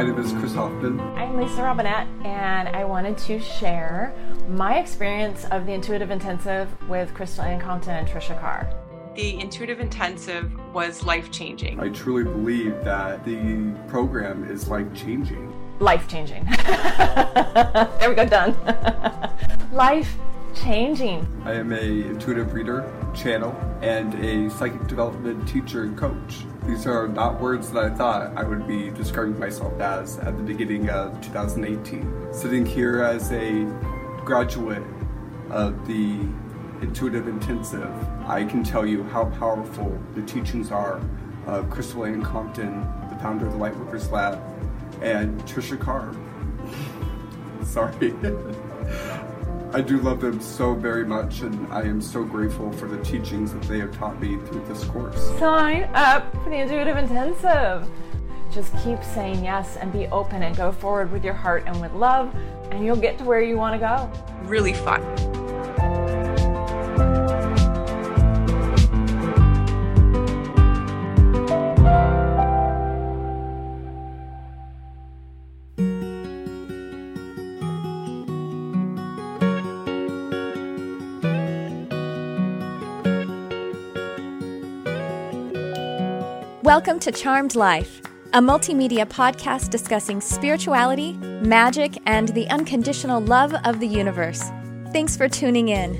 My name is Chris Hoffman. I'm Lisa Robinette, and I wanted to share my experience of the Intuitive Intensive with Crystal Ann Compton and Trisha Carr. The Intuitive Intensive was life changing. I truly believe that the program is life changing. Life changing. there we go, done. life changing. I am a intuitive reader, channel, and a psychic development teacher and coach. These are not words that I thought I would be describing myself as at the beginning of 2018. Sitting here as a graduate of the Intuitive Intensive, I can tell you how powerful the teachings are of Crystal Ann Compton, the founder of the Lightworkers Lab, and Trisha Carr. Sorry. I do love them so very much, and I am so grateful for the teachings that they have taught me through this course. Sign up for the Intuitive Intensive. Just keep saying yes and be open and go forward with your heart and with love, and you'll get to where you want to go. Really fun. Welcome to Charmed Life, a multimedia podcast discussing spirituality, magic, and the unconditional love of the universe. Thanks for tuning in.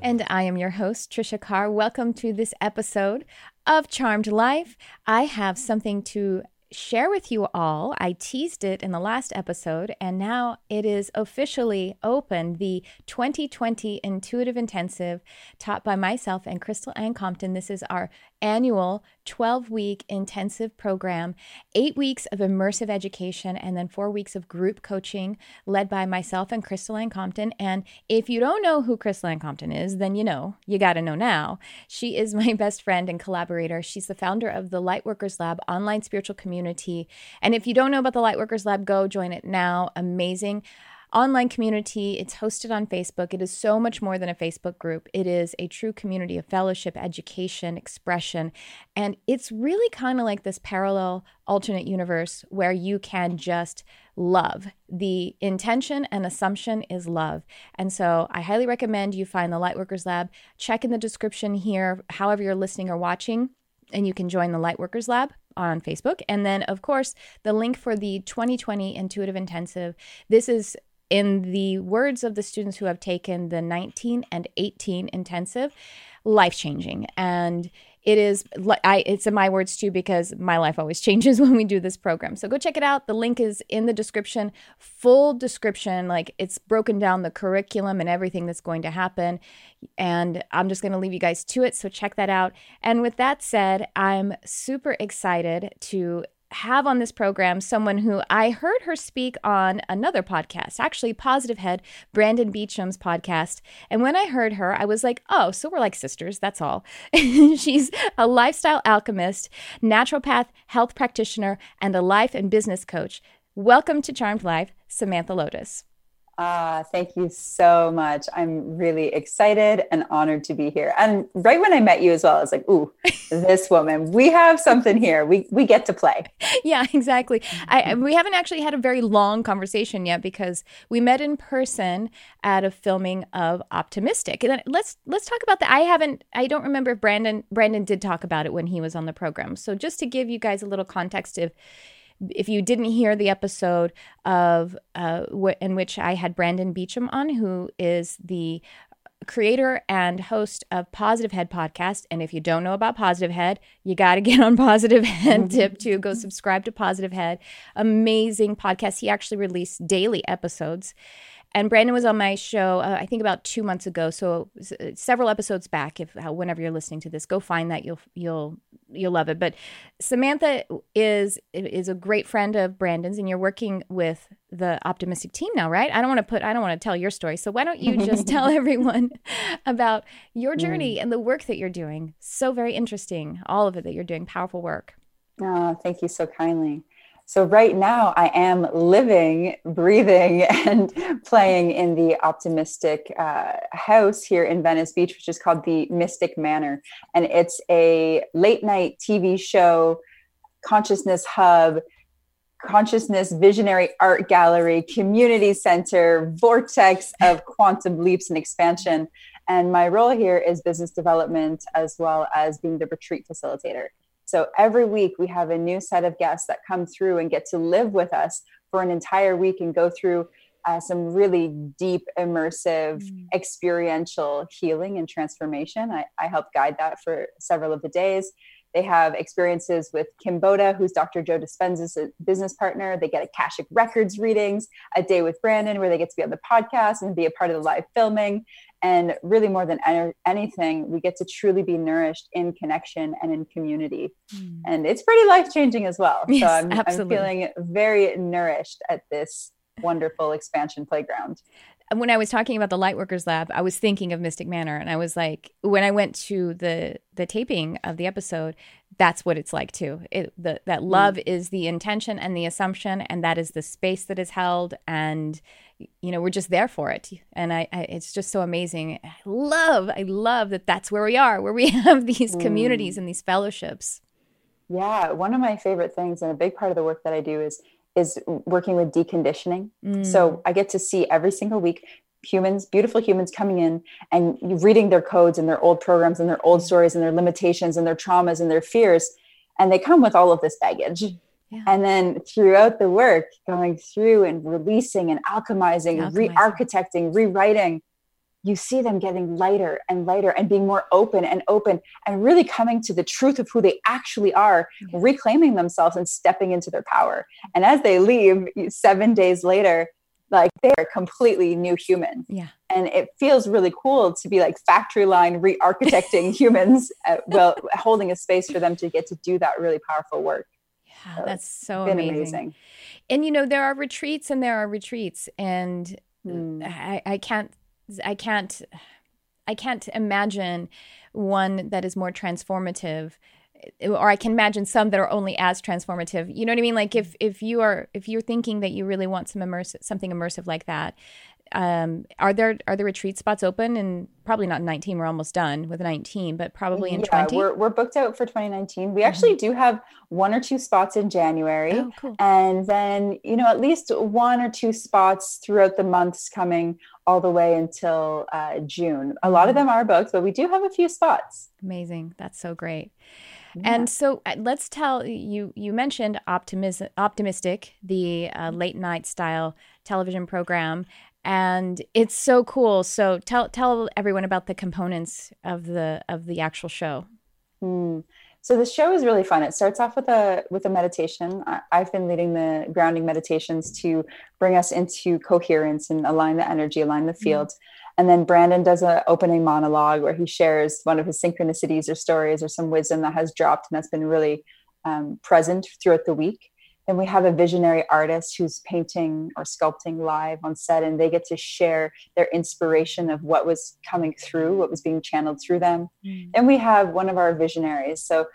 And I am your host, Trisha Carr. Welcome to this episode of Charmed Life. I have something to share with you all. I teased it in the last episode, and now it is officially open the 2020 Intuitive Intensive taught by myself and Crystal Ann Compton. This is our annual 12 week intensive program, eight weeks of immersive education, and then four weeks of group coaching led by myself and Crystal Ann Compton. And if you don't know who Crystal Ann Compton is, then you know, you got to know now. She is my best friend and collaborator. She's the founder of the Lightworkers Lab online spiritual community. And if you don't know about the Lightworkers Lab, go join it now. Amazing online community. It's hosted on Facebook. It is so much more than a Facebook group. It is a true community of fellowship, education, expression. And it's really kind of like this parallel alternate universe where you can just love. The intention and assumption is love. And so I highly recommend you find the Lightworkers Lab. Check in the description here, however you're listening or watching, and you can join the Lightworkers Lab on Facebook. And then, of course, the link for the 2020 Intuitive Intensive. This is in the words of the students who have taken the 19 and 18 intensive, life changing. And it is I it's in my words too because my life always changes when we do this program. So go check it out. The link is in the description. Full description like it's broken down the curriculum and everything that's going to happen and I'm just going to leave you guys to it so check that out. And with that said, I'm super excited to have on this program someone who I heard her speak on another podcast, actually, Positive Head, Brandon Beecham's podcast. And when I heard her, I was like, oh, so we're like sisters, that's all. She's a lifestyle alchemist, naturopath, health practitioner, and a life and business coach. Welcome to Charmed Life, Samantha Lotus. Ah, thank you so much. I'm really excited and honored to be here. And right when I met you as well, I was like, "Ooh, this woman. We have something here. We we get to play." Yeah, exactly. I we haven't actually had a very long conversation yet because we met in person at a filming of Optimistic. And let's let's talk about that. I haven't. I don't remember if Brandon Brandon did talk about it when he was on the program. So just to give you guys a little context of if you didn't hear the episode of uh, w- in which I had Brandon Beecham on, who is the creator and host of Positive Head podcast. And if you don't know about Positive Head, you got to get on Positive Head tip to go subscribe to Positive Head. Amazing podcast. He actually released daily episodes. And Brandon was on my show, uh, I think about two months ago. So uh, several episodes back. If whenever you're listening to this, go find that. You'll you'll you'll love it. But Samantha is is a great friend of Brandon's, and you're working with the optimistic team now, right? I don't want to put I don't want to tell your story. So why don't you just tell everyone about your journey mm. and the work that you're doing? So very interesting, all of it that you're doing, powerful work. Oh, thank you so kindly. So, right now, I am living, breathing, and playing in the optimistic uh, house here in Venice Beach, which is called the Mystic Manor. And it's a late night TV show, consciousness hub, consciousness visionary art gallery, community center, vortex of quantum leaps and expansion. And my role here is business development as well as being the retreat facilitator. So every week we have a new set of guests that come through and get to live with us for an entire week and go through uh, some really deep, immersive, mm. experiential healing and transformation. I, I help guide that for several of the days. They have experiences with Kim Boda, who's Dr. Joe Dispenza's business partner. They get Akashic Records readings, a day with Brandon, where they get to be on the podcast and be a part of the live filming. And really, more than anything, we get to truly be nourished in connection and in community. Mm. And it's pretty life changing as well. Yes, so I'm, I'm feeling very nourished at this wonderful expansion playground when I was talking about the Lightworkers Lab, I was thinking of Mystic Manor, and I was like, when I went to the the taping of the episode, that's what it's like too. It, the, that mm. love mm. is the intention and the assumption, and that is the space that is held, and you know we're just there for it. And I, I it's just so amazing. I love, I love that that's where we are, where we have these mm. communities and these fellowships. Yeah, one of my favorite things, and a big part of the work that I do is is working with deconditioning. Mm. So I get to see every single week humans, beautiful humans coming in and reading their codes and their old programs and their old stories and their limitations and their traumas and their fears. And they come with all of this baggage. Yeah. And then throughout the work, going through and releasing and alchemizing, re architecting, rewriting, you see them getting lighter and lighter and being more open and open and really coming to the truth of who they actually are, reclaiming themselves and stepping into their power. And as they leave seven days later, like they're completely new human. Yeah. And it feels really cool to be like factory line re architecting humans, uh, well, holding a space for them to get to do that really powerful work. Yeah, so that's so amazing. amazing. And you know, there are retreats and there are retreats. And mm. I, I can't I can't I can't imagine one that is more transformative eh, or I can imagine some that are only as transformative. You know what I mean? Like if if you are if you're thinking that you really want some immersive something immersive like that, um, are there are the retreat spots open? And probably not 19. We're almost done with 19, but probably in yeah, 20. We're we're booked out for 2019. We mm-hmm. actually do have one or two spots in January, oh, cool. and then you know at least one or two spots throughout the months coming all the way until uh, June. A lot of mm-hmm. them are booked, but we do have a few spots. Amazing. That's so great. And so uh, let's tell you. You mentioned optimism, optimistic, the uh, mm-hmm. late night style television program, and it's so cool. So tell tell everyone about the components of the of the actual show. Mm. So the show is really fun. It starts off with a with a meditation. I, I've been leading the grounding meditations to bring us into coherence and align the energy, align the mm-hmm. field. Mm. And then Brandon does an opening monologue where he shares one of his synchronicities or stories or some wisdom that has dropped and that's been really um, present throughout the week. And we have a visionary artist who's painting or sculpting live on set, and they get to share their inspiration of what was coming through, what was being channeled through them. Mm. And we have one of our visionaries. So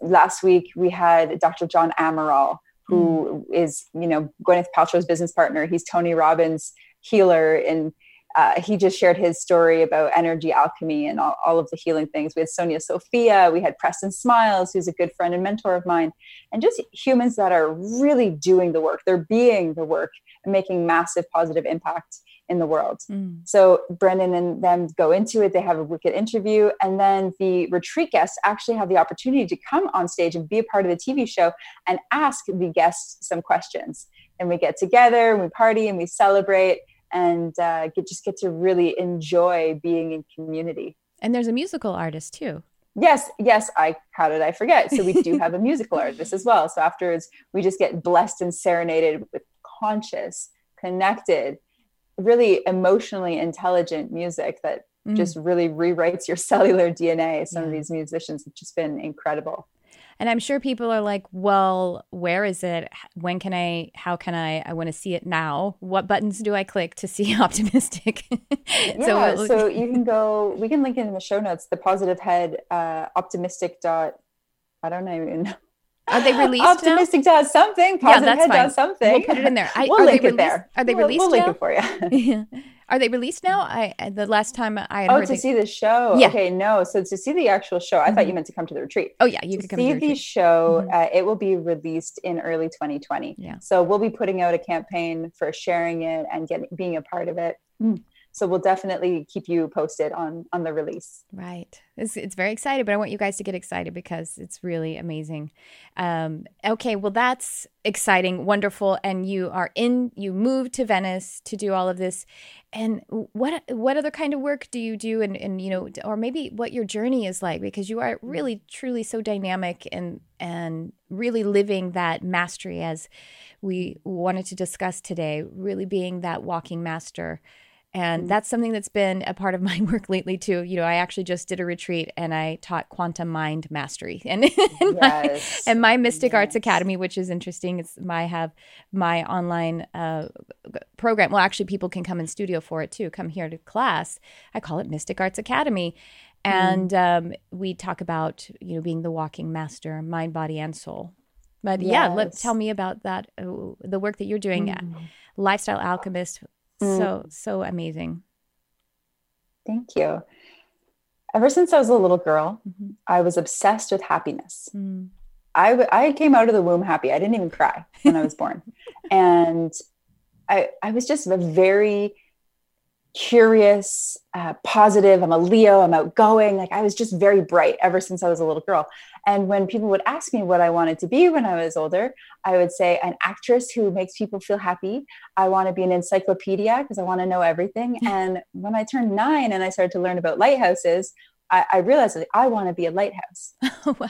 last week we had Dr. John Amaral, who mm. is, you know, Gwyneth Paltrow's business partner. He's Tony Robbins' healer and uh, he just shared his story about energy alchemy and all, all, of the healing things. We had Sonia Sophia, we had Preston Smiles, who's a good friend and mentor of mine, and just humans that are really doing the work. They're being the work and making massive positive impact in the world. Mm. So Brandon and them go into it. They have a wicked interview, and then the retreat guests actually have the opportunity to come on stage and be a part of the TV show and ask the guests some questions. And we get together, and we party, and we celebrate and uh, get, just get to really enjoy being in community. And there's a musical artist too. Yes, yes. I how did I forget? So we do have a musical artist as well. So afterwards, we just get blessed and serenaded with conscious, connected, really emotionally intelligent music that mm. just really rewrites your cellular DNA. Some yeah. of these musicians have just been incredible. And I'm sure people are like, well, where is it? When can I, how can I, I want to see it now. What buttons do I click to see optimistic? yeah, so, so you can go, we can link it in the show notes, the positive head, uh, optimistic dot, I don't even know. Are they released Optimistic now? does something. Positive yeah, that's Head fine. does something. We'll put it in there. I, we'll are link they it released? there. Are they We'll- released We'll, link now? it for you. Are they released now? I the last time I oh, to they- see the show. Yeah. Okay, no. So to see the actual show, I thought you Mhm. meant to come to the retreat. oh yeah, you to could come see to the retreat. show, Mhm. uh, it will be released in early 2020. Yeah. So we'll be putting out a campaign for sharing it and getting being a part of it. Mm. So we'll definitely keep you posted on on the release. Right. It's, it's very exciting but I want you guys to get excited because it's really amazing. Um, okay, well, that's exciting, wonderful, and you are in. You moved to Venice to do all of this, and what what other kind of work do you do? And and you know, or maybe what your journey is like because you are really truly so dynamic and and really living that mastery as we wanted to discuss today. Really being that walking master. And that's something that's been a part of my work lately too. You know, I actually just did a retreat and I taught quantum mind mastery and and, my, and my Mystic Arts Academy, which is interesting. It's my have my online uh, program. Well, actually, people can come in studio for it too. Come here to class. I call it Mystic Arts Academy, and um, we talk about you know being the walking master, mind, body, and soul. But yeah, let Yes. tell me about that. uh, the work that you're doing, at lifestyle alchemist. So so amazing. Thank you. Ever since I was a little girl, Mhm. I was obsessed with happiness. Mm. I, w- I came out of the womb happy. I didn't even cry when I was born. And I, I was just a very curious, uh, positive. I'm a Leo, I'm outgoing. Like I was just very bright ever since I was a little girl. And when people would ask me what I wanted to be when I was older, I would say an actress who makes people feel happy. I want to be an encyclopedia because I want to know everything. And when I turned nine and I started to learn about lighthouses, I, I realized that I want to be a lighthouse Oh wow.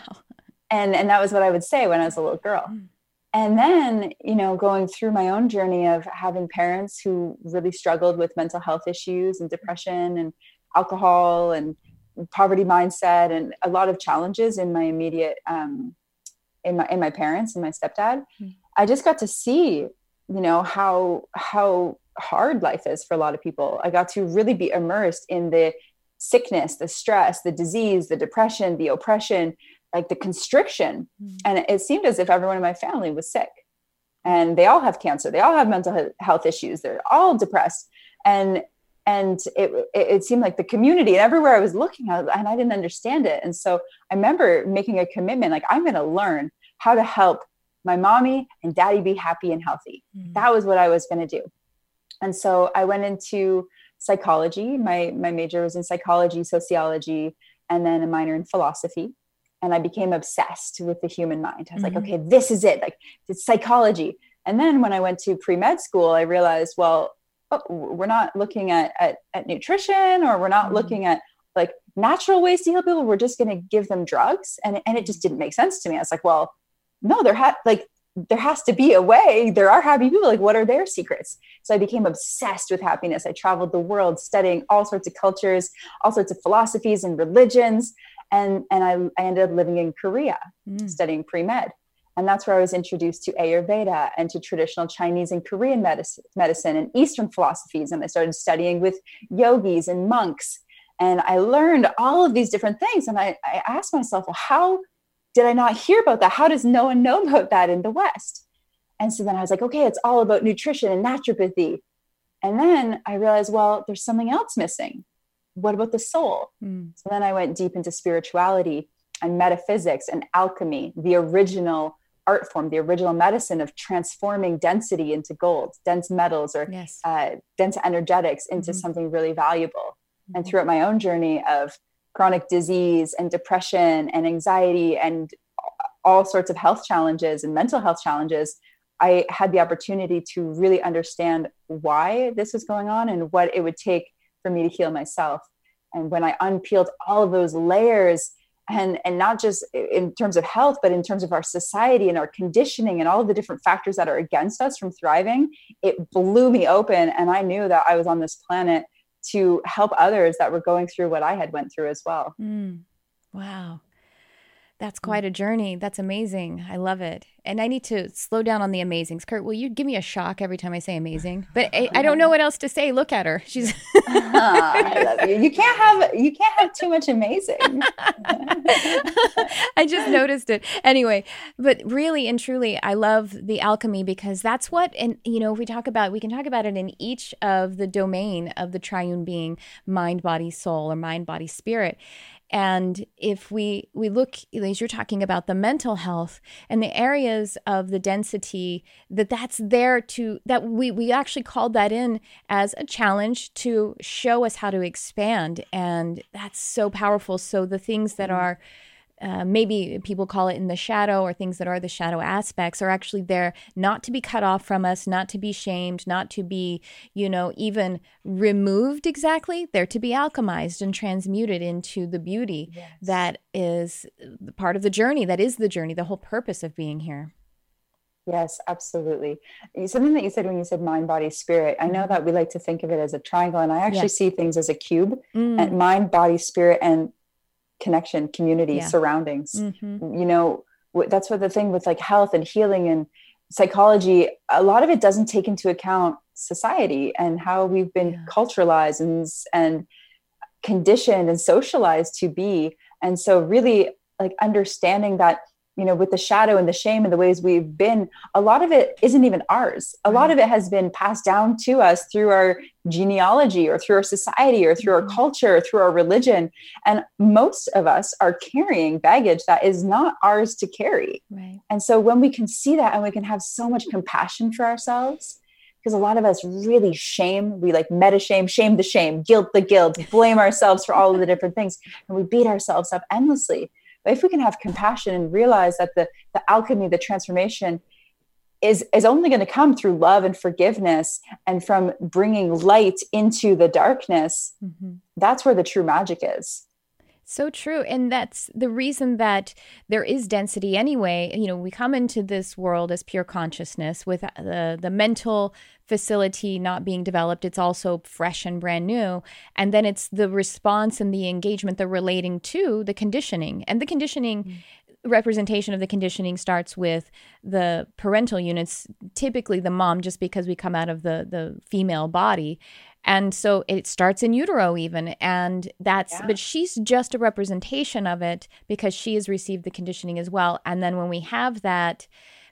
and and that was what i would say when i was a little girl Mm. And then you know going through my own journey of having parents who really struggled with mental health issues and depression and alcohol and poverty mindset and a lot of challenges in my immediate um, in my in my parents and my stepdad Mm. i just got to see you know how how hard life is for a lot of people i got to really be immersed in the sickness the stress the disease the depression the oppression like the constriction. Mm. and it seemed as if everyone in my family was sick. And they all have cancer. They all have mental health issues. They're all depressed. And and it, it, it seemed like the community and everywhere i was looking I, and i didn't understand it. And so i remember making a commitment like i'm going to learn how to help my mommy and daddy be happy and healthy. Mm. that was what i was going to do. And so i went into psychology. My my major was in psychology sociology and then a minor in philosophy and i became obsessed with the human mind. I was Mhm. like okay this is it like it's psychology. And then when i went to pre-med school i realized well oh, we're not looking at, at at nutrition or we're not Mhm. looking at like natural ways to heal people. We're just going to give them drugs. And, and it just didn't make sense to me. I was like well no there had like there has to be a way. There are happy people. Like what are their secrets? So i became obsessed with happiness. I traveled the world studying all sorts of cultures all sorts of philosophies and religions and and i, I ended up living in korea Mm. studying pre-med and that's where i was introduced to ayurveda and to traditional chinese and korean medicine, medicine and eastern philosophies and i started studying with yogis and monks and i learned all of these different things and i, I asked myself well how did I not hear about that? How does no one know about that in the West? And so then I was like, okay, it's all about nutrition and naturopathy. And then I realized, well, there's something else missing. What about the soul? Mm. So then I went deep into spirituality and metaphysics and alchemy, the original art form, the original medicine of transforming density into gold, dense metals or Yes. uh, dense energetics into Mhm. something really valuable. And Mhm. throughout my own journey of chronic disease and depression and anxiety and all sorts of health challenges and mental health challenges, I had the opportunity to really understand why this was going on and what it would take for me to heal myself. And when I unpeeled all of those layers, and, and not just in terms of health, but in terms of our society and our conditioning and all of the different factors that are against us from thriving, it blew me open. And I knew that I was on this planet to help others that were going through what I had went through as well. Mm. Wow. That's mm. quite a journey. That's amazing. I love it. and I need to slow down on the amazings. Kurt, will you give me a shock every time I say amazing? But I, I don't know what else to say. Look at her. She's. Ah, I love you. You can't have you can't have too much amazing. I just noticed it anyway. But really and truly, I love the alchemy because that's what, and you know, if we talk about, we can talk about it in each of the domain of the triune being, mind, body, soul, or mind, body, spirit and if we we look as you're talking about the mental health and the areas of the density that that's there to that we we actually called that in as a challenge to show us how to expand and that's so powerful so the things that mm-hmm. are uh, maybe people call it in the shadow or things that are the shadow aspects are actually there not to be cut off from us, not to be shamed, not to be, you know, even removed exactly. They're to be alchemized and transmuted into the beauty yes. that is part of the journey, that is the journey, the whole purpose of being here. Yes, absolutely. Something that you said when you said mind, body, spirit. I know mm-hmm. that we like to think of it as a triangle, and I actually yes. see things as a cube mm. and mind, body, spirit, and connection, community, yeah. surroundings. Mm-hmm. You know, that's what the thing with like health and healing and psychology, a lot of it doesn't take into account society and how we've been yeah. culturalized and, and conditioned and socialized to be. And so, really, like understanding that you know with the shadow and the shame and the ways we've been a lot of it isn't even ours. A lot of it has been passed down to us through our genealogy or through our society or through our mm-hmm. culture or through our religion. And most of us are carrying baggage that is not ours to carry. Right. and so when we can see that and we can have so much compassion for ourselves because a lot of us really shame we like meta shame shame the shame guilt the guilt blame ourselves for all of the different things and we beat ourselves up endlessly but if we can have compassion and realize that the, the alchemy, the transformation is, is only going to come through love and forgiveness and from bringing light into the darkness, mm-hmm. that's where the true magic is. So true. And that's the reason that there is density anyway. You know, we come into this world as pure consciousness with the, the mental facility not being developed. It's also fresh and brand new. And then it's the response and the engagement, the relating to the conditioning. And the conditioning. Mm-hmm representation of the conditioning starts with the parental units typically the mom just because we come out of the the female body and so it starts in utero, even. And that's, yeah. but she's just a representation of it because she has received the conditioning as well. And then when we have that,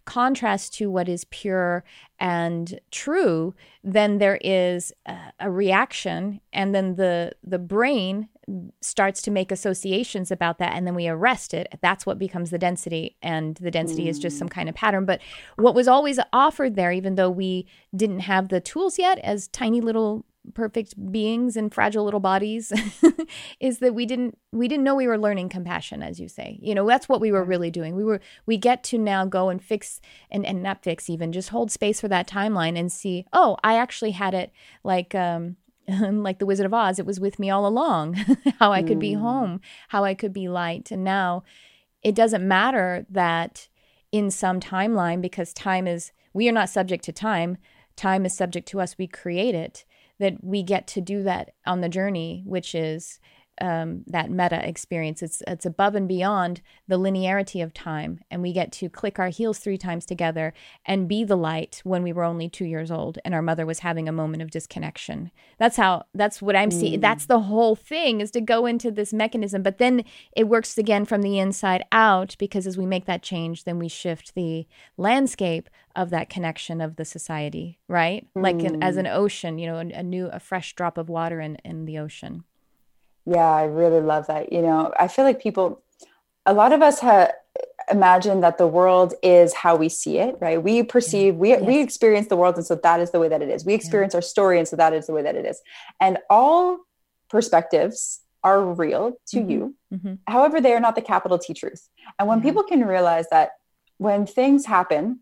contrast to what is pure and true, then there is a, a, reaction, and then the the brain starts to make associations about that, and then we arrest it. That's what becomes the density, and the density mm. is just some mm. kind of pattern. But what was always offered there, even though we didn't have the tools yet, as tiny little perfect beings and fragile little bodies is that we didn't we didn't know we were learning compassion as you say. You know that's what we were really doing. We were we get to now go and fix and, and not fix even just hold space for that timeline and see oh i actually had it like um like the wizard of oz. It was with me all along. How i could be mm. home. How i could be light. And now it doesn't matter that in some timeline because time is we are not subject to time. Time is subject to us. We create it that we get to do that on the journey, which is um, that meta experience. It's it's above and beyond the linearity of time, and we get to click our heels three times together and be the light when we were only two years old, and our mother was having a moment of disconnection. That's how. That's what I'm mm. seeing. That's the whole thing is to go into this mechanism, but then it works again from the inside out because as we make that change, then we shift the landscape of that connection of the society, right? Mm. Like an, as an mm. ocean, you know, a, a new, a fresh drop of water in in the ocean. Yeah, I really love that. You know, I feel like people, a lot of us have imagine that the world is how we see it, right? We perceive, we, yes. we experience the world. And so that is the way that it is. We experience yeah. our story. And so that is the way that it is. And all perspectives are real to mm-hmm. you. Mm-hmm. However, they are not the capital T truth. And when people can realize that when things happen,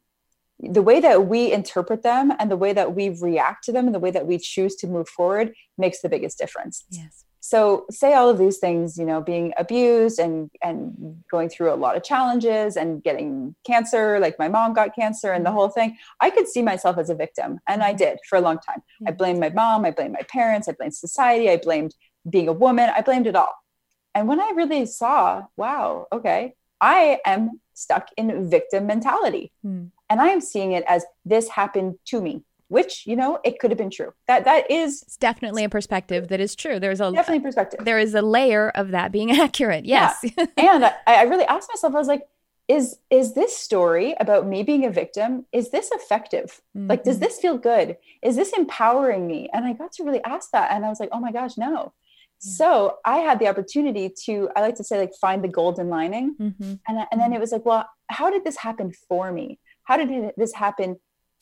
the way that we interpret them and the way that we react to them and the way that we choose to move forward makes the biggest difference. Yes so say all of these things you know being abused and and going through a lot of challenges and getting cancer like my mom got cancer and the whole thing i could see myself as a victim and i mm-hmm. did for a long time i blamed my mom i blamed my parents i blamed society i blamed being a woman i blamed it all and when i really saw wow okay i am stuck in victim mentality. Mm. And I am seeing it as this happened to me which you know it could have been true. That that is it's definitely a perspective that is true. There's a definitely perspective. there is a layer of that being accurate. Yes. Yeah. and I, I really asked myself i was like is is this story about me being a victim is this effective? Mm-hmm. like does mm-hmm. this feel good? Is this empowering me? And i got to really ask that and i was like oh my gosh no. Yeah. so i had the opportunity to i like to say like find the golden lining. Mm-hmm. and, and then it was like well how did this happen for me? How did this happen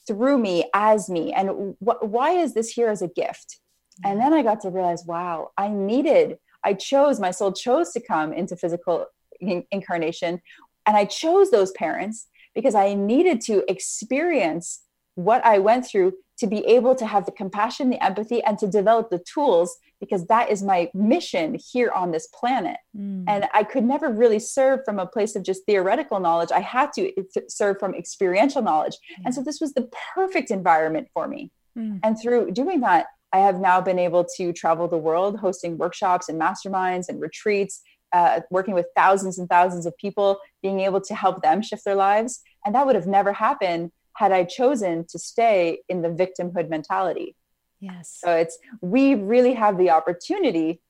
through me as me. And wh- why is this here as a gift? Mm-hmm. and then i got to realize wow i needed i chose my soul chose to come into physical in- incarnation. And I chose those parents because I needed to experience what I went through to be able to have the compassion, the empathy, and to develop the tools because that is my mission here on this planet. Mm. And I could never really serve from a place of just theoretical knowledge. I had to serve from experiential knowledge. Yeah. And so this was the perfect environment for me. Mm. And through doing that, I have now been able to travel the world hosting workshops and masterminds and retreats uh, working with thousands and thousands of people, being able to help them shift their lives. And that would have never happened had I chosen to stay in the victimhood mentality. Yes. So it's, we really have the opportunity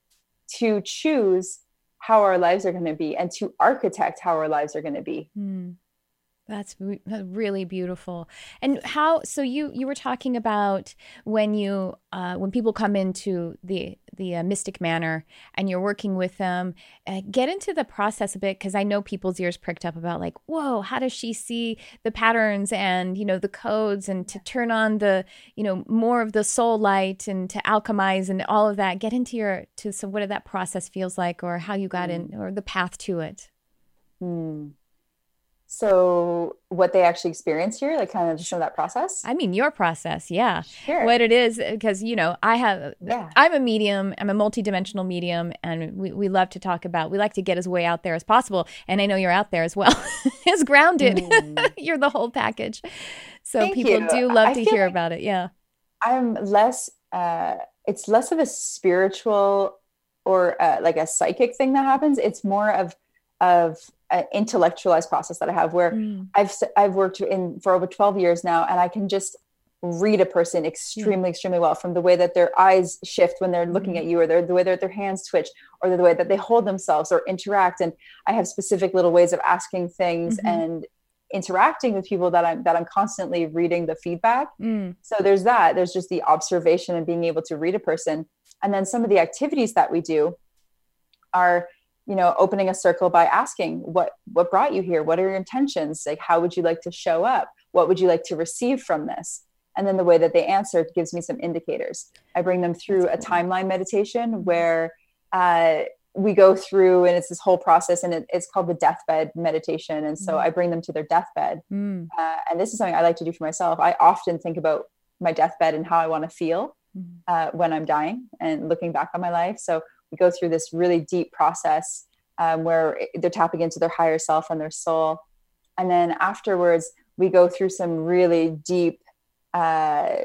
to choose how our lives are going to be and to architect how our lives are going to be. Mm. That's really beautiful. And how? So you you were talking about when you uh, when people come into the the uh, Mystic Manor and you're working with them. Uh, get into the process a bit because I know people's ears pricked up about like, whoa, how does she see the patterns and you know the codes and to turn on the you know more of the soul light and to alchemize and all of that. Get into your to so what did that process feels like or how you got mm. in or the path to it. Mm so what they actually experience here like kind of to show that process i mean your process yeah sure. what it is because you know i have yeah. i'm a medium i'm a multidimensional medium and we, we love to talk about we like to get as way out there as possible and i know you're out there as well as grounded mm. you're the whole package so Thank people you. do love I to hear like about it yeah i'm less uh it's less of a spiritual or uh, like a psychic thing that happens it's more of of an intellectualized process that I have where mm. I've I've worked in for over 12 years now and I can just read a person extremely extremely well from the way that their eyes shift when they're looking mm. at you or the way that their hands twitch or the way that they hold themselves or interact and I have specific little ways of asking things mm-hmm. and interacting with people that I'm that I'm constantly reading the feedback. Mm. So there's that. There's just the observation and being able to read a person. And then some of the activities that we do are you know opening a circle by asking what what brought you here? What are your intentions? Like how would you like to show up? What would you like to receive from this? And then the way that they answer gives me some indicators. I bring them through a timeline meditation where uh, we go through and it's this whole process and it, it's called the deathbed meditation. And so mm. i bring them to their deathbed. Mm. uh, and this is something i like to do for myself. I often think about my deathbed and how i want to feel mm. uh, when i'm dying and looking back on my life. So go through this really deep process um, where they're tapping into their higher self and their soul. And then afterwards, we go through some really deep uh,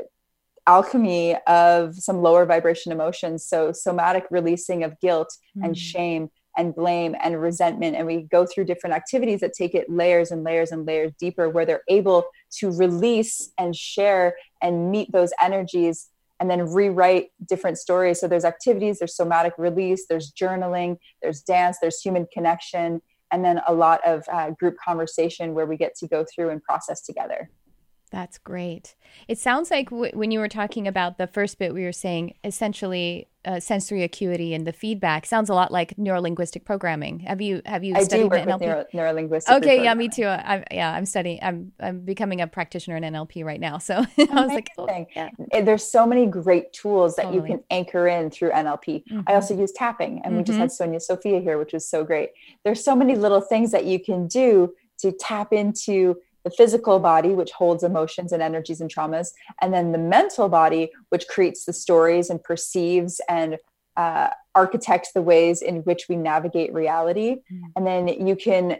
alchemy of some lower vibration emotions. So, somatic releasing of guilt mm. and shame and blame and resentment. And we go through different activities that take it layers and layers and layers deeper, where they're able to release and share and meet those energies and then rewrite different stories. So there's activities, there's somatic release, there's journaling, there's dance, there's human connection, and then a lot of uh, group conversation where we get to go through and process together. That's great. It sounds like w- when you were talking about the first bit, we were saying essentially uh, sensory acuity and the feedback sounds a lot like neurolinguistic programming. Have you have you I studied do work NLP? Neuro, neurolinguistic. Okay, yeah, me too. I'm yeah, I'm studying. I'm I'm becoming a practitioner in NLP right now. So I was like, oh, yeah. there's so many great tools that totally. you can anchor in through NLP. Mm-hmm. I also use tapping, and mm-hmm. we just mm-hmm. had Sonia Sophia here, which was so great. There's so many little things that you can do to tap into the physical body, which holds emotions and energies and traumas, and then the mental body, which creates the stories and perceives and uh, architects the ways in which we navigate reality. Mm-hmm. And then you can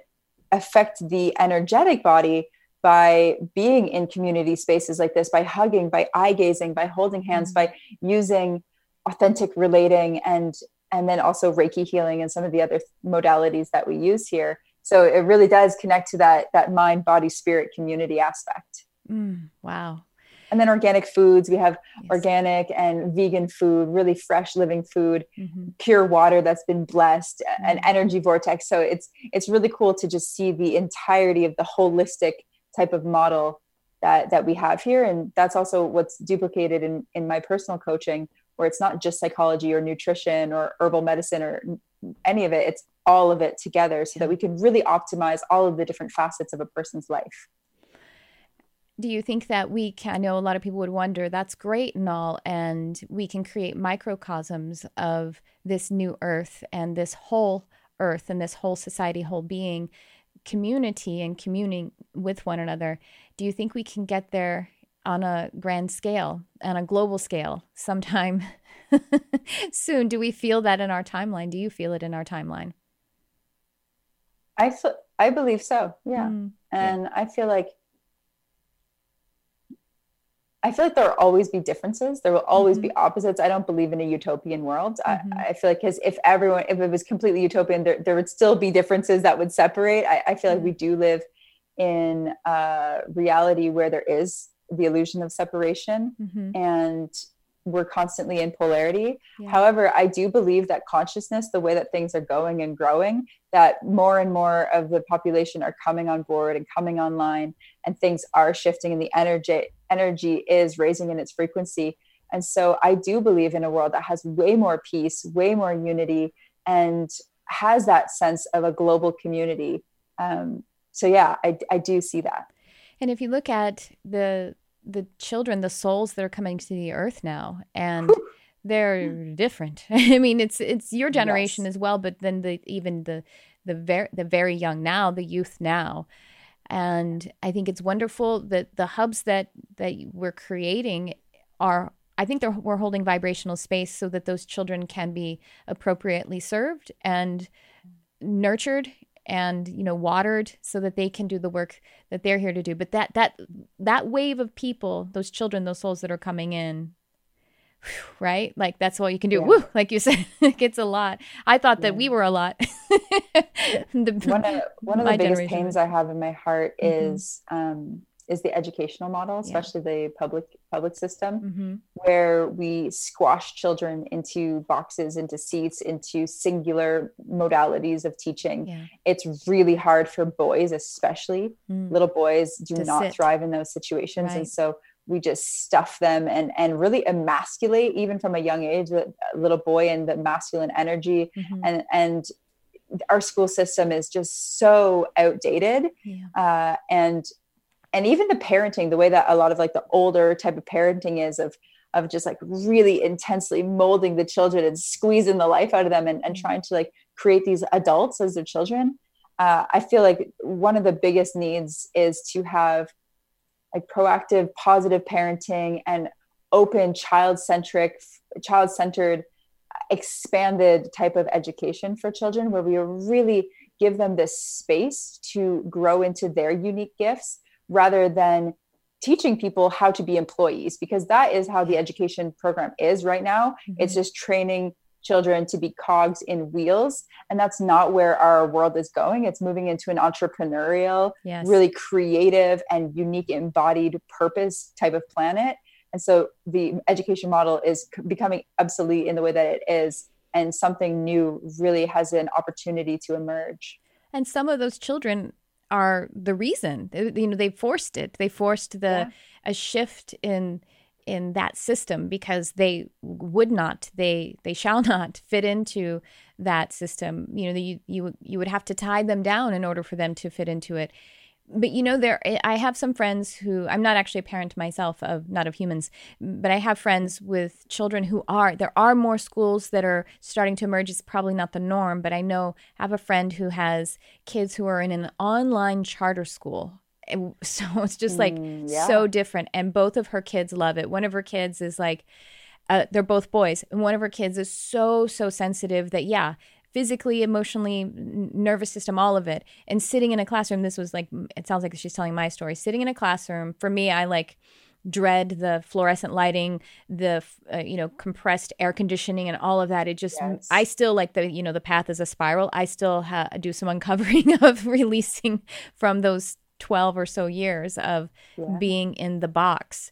affect the energetic body by being in community spaces like this, by hugging, by eye gazing, by holding hands, mm-hmm. by using authentic relating and and then also Reiki healing and some of the other modalities that we use here so it really does connect to that that mind body spirit community aspect mm, wow and then organic foods we have yes. organic and vegan food really fresh living food mm-hmm. pure water that's been blessed mm-hmm. an energy vortex so it's it's really cool to just see the entirety of the holistic type of model that that we have here and that's also what's duplicated in in my personal coaching where it's not just psychology or nutrition or herbal medicine or any of it it's all of it together so that we can really optimize all of the different facets of a person's life do you think that we can? I know a lot of people would wonder that's great and all, and we can create microcosms of this new earth and this whole earth and this whole society, whole being community and communing with one another. Do you think we can get there on a grand scale, on a global scale, sometime soon? Do we feel that in our timeline? Do you feel it in our timeline? I I believe so. Yeah, mm, and yeah. I feel like I feel like there will always be differences. There will always mm-hmm. be opposites. I don't believe in a utopian world. Mm-hmm. I, I, feel like because if everyone, if it was completely utopian, there, there would still be differences that would separate. I, I feel like we do live in a reality where there is the illusion of separation. Mm-hmm. And we're constantly in polarity. Yeah. However, I do believe that consciousness, the way that things are going and growing, that more and more of the population are coming on board and coming online, and things are shifting, and the energy energy is raising in its frequency. And so, I do believe in a world that has way more peace, way more unity, and has that sense of a global community. Um, so, yeah, I, I do see that. And if you look at the the children, the souls that are coming to the earth now, and they're hmm. different. I mean, it's it's your generation yes. as well, but then the even the the very the very young now, the youth now, and I think it's wonderful that the hubs that that we're creating are. I think they're we're holding vibrational space so that those children can be appropriately served and nurtured and you know watered so that they can do the work that they're here to do but that that that wave of people those children those souls that are coming in right like that's all you can do yeah. Woo, like you said it's a lot i thought that we were a lot the, one of, one of the biggest generation. pains i have in my heart mm-hmm. is um is the educational model, especially yeah. the public public system, mm-hmm. where we squash children into boxes, into seats, into singular modalities of teaching. Yeah. It's really hard for boys, especially mm. little boys, do to not sit. thrive in those situations, right. and so we just stuff them and and really emasculate even from a young age the little boy and the masculine energy mm-hmm. and and our school system is just so outdated yeah. uh, and and even the parenting the way that a lot of like the older type of parenting is of of just like really intensely molding the children and squeezing the life out of them and, and mm-hmm. trying to like create these adults as their children uh, i feel like one of the biggest needs is to have like proactive positive parenting and open child centric child centered expanded type of education for children where we really give them this space to grow into their unique gifts rather than teaching people how to be employees because that is how the education program is right now mm-hmm. it's just training children to be cogs in wheels and that's not where our world is going it's moving into an entrepreneurial yes. really creative and unique embodied purpose type of planet and so the education model is becoming obsolete in the way that it is and something new really has an opportunity to emerge and some of those children are the reason. You know, they forced it. They forced the yeah. a shift in in that system because they would not they they shall not fit into that system you know you you you would have to tie them down in order for them to fit into it but you know there i have some friends who i'm not actually a parent myself of not of humans but i have friends with children who are there are more schools that are starting to emerge. It's probably not the norm but i know i have a friend who has kids who are in an online charter school. So it's just like mm, yeah. so different and both of her kids love it. One of her kids is like uh, they're both boys and one of her kids is so so sensitive that yeah physically, emotionally, nervous system, all of it. And sitting in a classroom, this was like, it sounds like she's telling my story. Sitting in a classroom, for me, I like, dread the fluorescent lighting, the uh, you know compressed air conditioning, and all of that. It just Yes. I still like the you know the path is a spiral. I still ha- do some uncovering of releasing from those twelve or so years of Yeah. being in the box.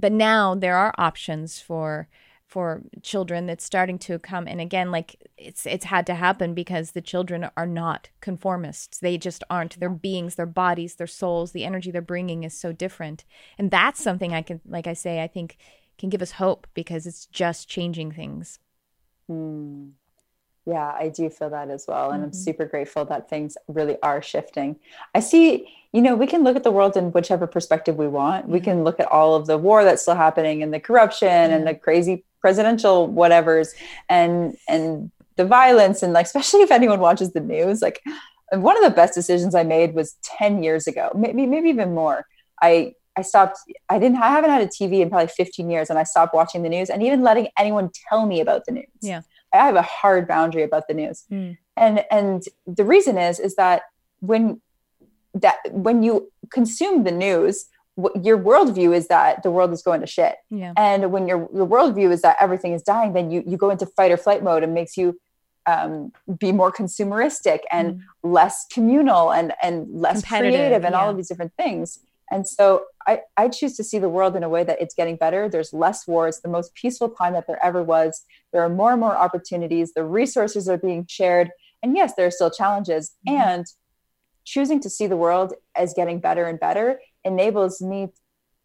But now there are options for for children that's starting to come and again like it's it's had to happen because the children are not conformists they just aren't their beings their bodies their souls the energy they're bringing is so different and that's something i can like i say i think can give us hope because it's just changing things Hmm. Yeah, I do feel that as well. And I'm Mhm. super grateful that things really are shifting. I see, you know, we can look at the world in whichever perspective we want. We can look at all of the war that's still happening and the corruption and the crazy presidential whatevers and and the violence and like especially if anyone watches the news, like one of the best decisions I made was 10 years ago, maybe maybe even more. I I stopped I didn't I haven't had a TV in probably 15 years and I stopped watching the news and even letting anyone tell me about the news. Yeah. I have a hard boundary about the news. Mm. And and the reason is is that when that when you consume the news, what your worldview is that the world is going to shit. yeah And when your your worldview is that everything is dying, then you you go into fight or flight mode and makes you um, be more consumeristic and less communal and and less Mm. Creative and all of these different things. And so I, I choose to see the world in a way that it's getting better. There's less war. It's the most peaceful time that there ever was. There are more and more opportunities. The resources are being shared. And yes, there are still challenges. Mhm. And choosing to see the world as getting better and better enables me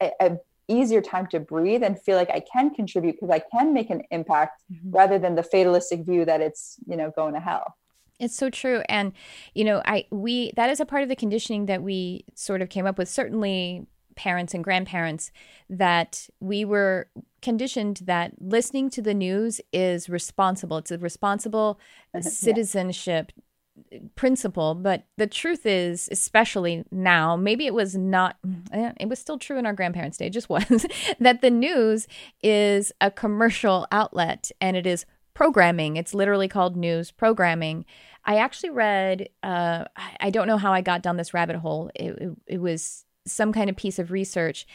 a, a easier time to breathe and feel like I can contribute because I can make an impact Mhm. rather than the fatalistic view that it's, you know, going to hell. It's so true. And, you know, I, we, that is a part of the conditioning that we sort of came up with, certainly parents and grandparents, that we were conditioned that listening to the news is responsible. It's a responsible citizenship principle. But the truth is, especially now, maybe it was not, eh, it was still true in our grandparents' day, just was, that the news is a commercial outlet and it is programming. It's literally called news programming. I actually read, uh, I I don't know how I got down this rabbit hole. It, it, it was some kind of piece of research.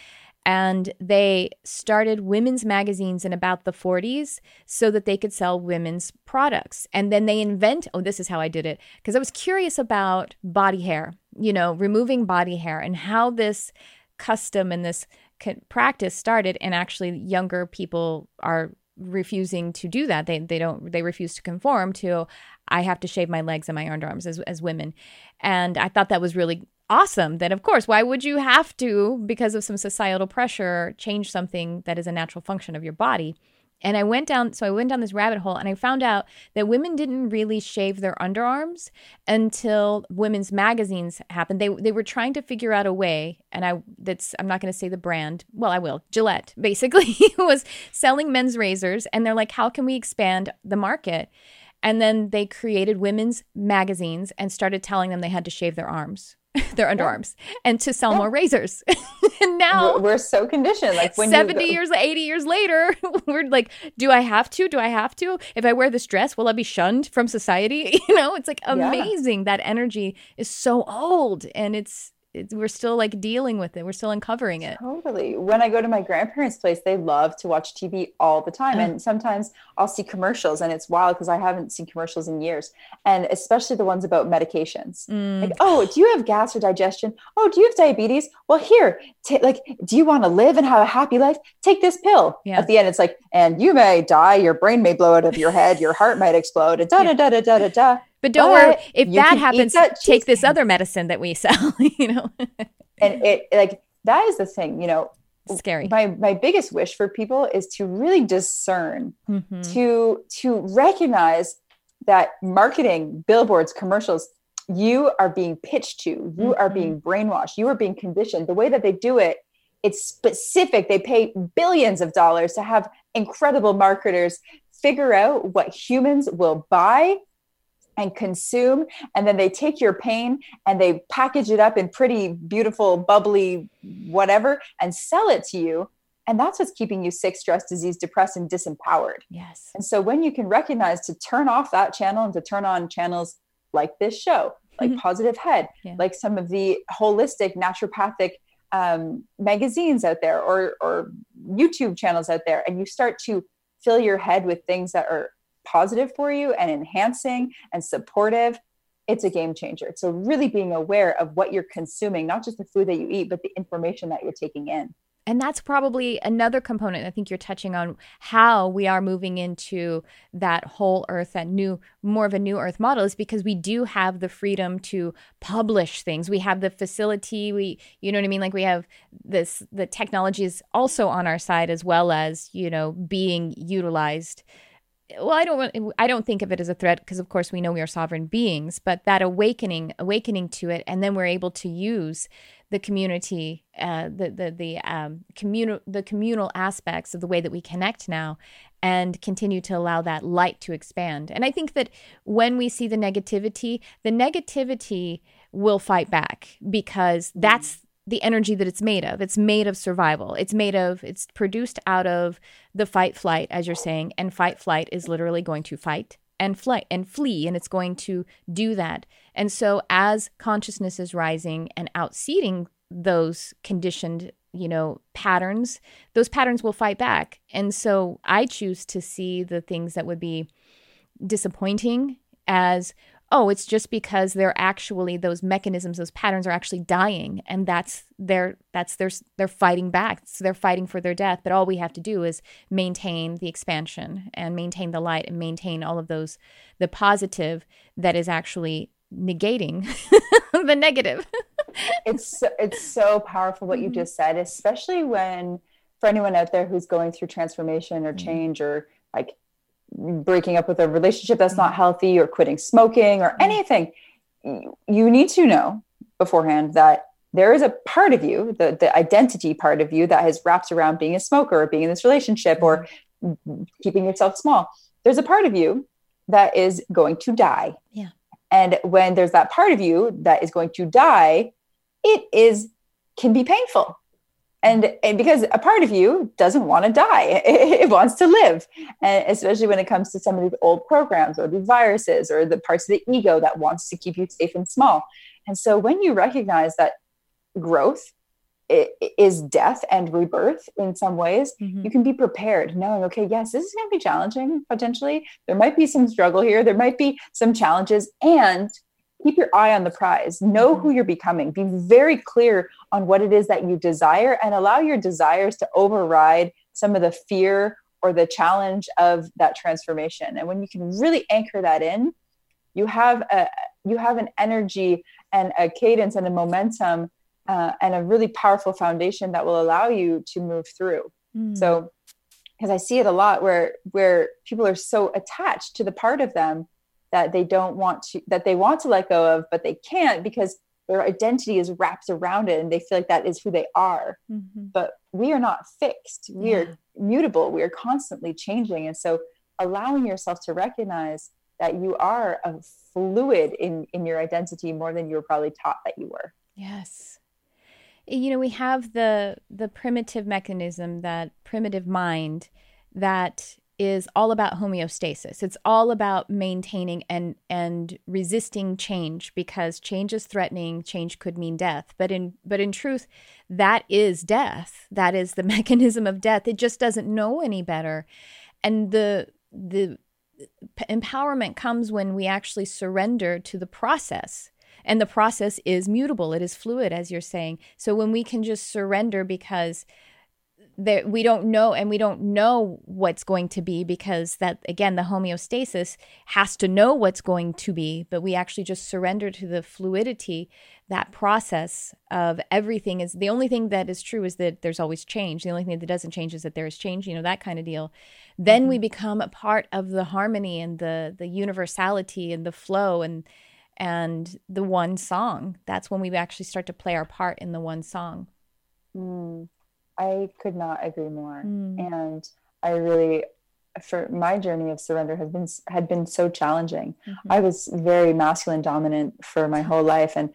And they started women's magazines in about the 40s so that they could sell women's products. And then they invent, oh, this is how I did it. Because I was curious about body hair, you know, removing body hair and how this custom and this practice started. And actually, younger people are refusing to do that. They, they don't, they refuse to conform to, I have to shave my legs and my underarms as, as women. And I thought that was really awesome then of course why would you have to because of some societal pressure change something that is a natural function of your body? And i went down so i went down this rabbit hole and i found out that women didn't really shave their underarms until women's magazines happened. They they were trying to figure out a way and i that's i'm not going to say the brand well i will gillette basically was selling men's razors and they're like how can we expand the market? And then they created women's magazines and started telling them they had to shave their arms their underarms and to sell Yeah. more razors. and now We're, we're so conditioned. Like when 70 you, years 80 years later we're like do i have to do i have to if i wear this dress will i be shunned from society you know it's like Yeah. amazing that energy is so old and it's we're still like dealing with it we're still uncovering it Totally. When I go to my grandparents' place, they love to watch TV all the time. Oh. And sometimes I'll see commercials, and it's wild because I haven't seen commercials in years. And especially the ones about medications. Mm, Like, oh, do you have gas or digestion? Oh, do you have diabetes? Well, here, ta like, do you want to live and have a happy life? Take this pill. Yeah. At the end, it's like, and you may die, your brain may blow out of your head, your heart might explode, and da da da da da da da. But don't but worry if that happens that take this other medicine that we sell you know And it like that is the thing, you know. scary My my biggest wish for people is to really discern Mhm. to to recognize that marketing billboards commercials you are being pitched to you are Mhm. being brainwashed you are being conditioned the way that they do it it's specific they pay billions of dollars to have incredible marketers figure out what humans will buy and consume and then they take your pain and they package it up in pretty beautiful bubbly whatever and sell it to you and that's what's keeping you sick stressed diseased depressed and disempowered yes and so when you can recognize to turn off that channel and to turn on channels like this show, like Mhm. Positive Head, Yeah. like some of the holistic naturopathic um, magazines out there or or YouTube channels out there, and you start to fill your head with things that are positive for you and enhancing and supportive, it's a game changer. So really being aware of what you're consuming, not just the food that you eat, but the information that you're taking in. And that's probably another component i think you're touching on how we are moving into that whole earth that new more of a new earth model is because we do have the freedom to publish things. We have the facility we you know what i mean? Like we have this the technology is also on our side as well as you know being utilized well i don't want, i don't think of it as a threat because of course we know we are sovereign beings but that awakening awakening to it and then we're able to use the community, uh, the the the um, communal the communal aspects of the way that we connect now, and continue to allow that light to expand. And I think that when we see the negativity, the negativity will fight back because that's the energy that it's made of. It's made of survival. It's made of, it's produced out of the fight flight, as you're saying. And fight flight is literally going to fight and flight and flee, and it's going to do that. And so, as consciousness is rising and outseating those conditioned, you know, patterns, those patterns will fight back. And so, I choose to see the things that would be disappointing as oh it's just because they're actually those mechanisms those patterns are actually dying and that's their that's their they're fighting back so they're fighting for their death but all we have to do is maintain the expansion and maintain the light and maintain all of those the positive that is actually negating the negative. it's so, it's so powerful what you mm-hmm. just said, especially when for anyone out there who's going through transformation or mm-hmm. change or like breaking up with a relationship that's not mm-hmm. healthy or quitting smoking or anything, you need to know beforehand that there is a part of you, the, the identity part of you that has wrapped around being a smoker or being in this relationship or keeping yourself small. There's a part of you that is going to die. Yeah. And when there's that part of you that is going to die, it is can be painful. And, and because a part of you doesn't want to die, it, it wants to live. And especially when it comes to some of these old programs or these viruses or the parts of the ego that wants to keep you safe and small. And so when you recognize that growth is death and rebirth in some ways, mm-hmm. you can be prepared, knowing, okay, yes, this is going to be challenging potentially. There might be some struggle here, there might be some challenges, and keep your eye on the prize. Know mm-hmm. who you're becoming. Be very clear on what it is that you desire and allow your desires to override some of the fear or the challenge of that transformation. And when you can really anchor that in, you have a you have an energy and a cadence and a momentum uh, and a really powerful foundation that will allow you to move through. Mm. So, because I see it a lot where where people are so attached to the part of them that they don't want to that they want to let go of, but they can't because their identity is wrapped around it and they feel like that is who they are. Mm-hmm. But we are not fixed. We yeah. are mutable. We are constantly changing. And so allowing yourself to recognize that you are a fluid in in your identity more than you were probably taught that you were. Yes you know we have the the primitive mechanism that primitive mind that is all about homeostasis. It's all about maintaining and and resisting change because change is threatening change could mean death. But in but in truth that is death. That is the mechanism of death. It just doesn't know any better. And the the empowerment comes when we actually surrender to the process. And the process is mutable, it is fluid, as you're saying. So when we can just surrender because that we don't know and we don't know what's going to be because that again the homeostasis has to know what's going to be but we actually just surrender to the fluidity that process of everything is the only thing that is true is that there's always change the only thing that doesn't change is that there is change you know that kind of deal then mm-hmm. we become a part of the harmony and the the universality and the flow and and the one song. That's when we actually start to play our part in the one song. Mm, I could not agree more. Mm. And I really for my journey of surrender has been had been so challenging. Mm-hmm. I was very masculine dominant for my whole life and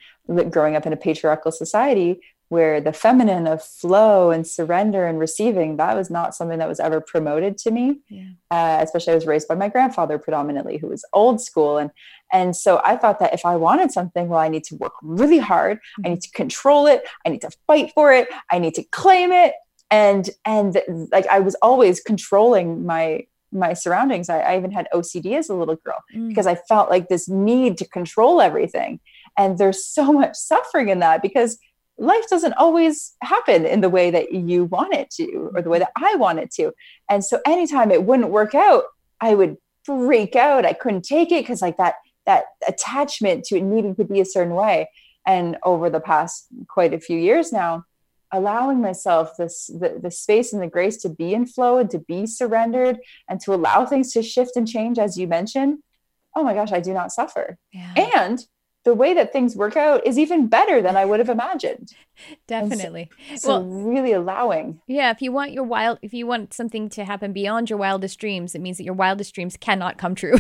growing up in a patriarchal society, where the feminine of flow and surrender and receiving that was not something that was ever promoted to me. Yeah. uh, especially i was raised by my grandfather predominantly who was old school. And and so i thought that if i wanted something well i need to work really hard. I need to control it. I need to fight for it. I need to claim it. And and like i was always controlling my my surroundings. I, I even had ocd as a little girl mm. because i felt like this need to control everything. And there's so much suffering in that because life doesn't always happen in the way that you want it to or the way that I want it to. And so anytime it wouldn't work out, I would freak out. I couldn't take it because like that that attachment to it needing to be a certain way. And over the past quite a few years now, allowing myself this the, the space and the grace to be in flow and to be surrendered and to allow things to shift and change as you mentioned oh my gosh i do not suffer yeah. and the way that things work out is even better than I would have imagined. Definitely. So, so well, really allowing. Yeah, if you want your wild if you want something to happen beyond your wildest dreams, it means that your wildest dreams cannot come true.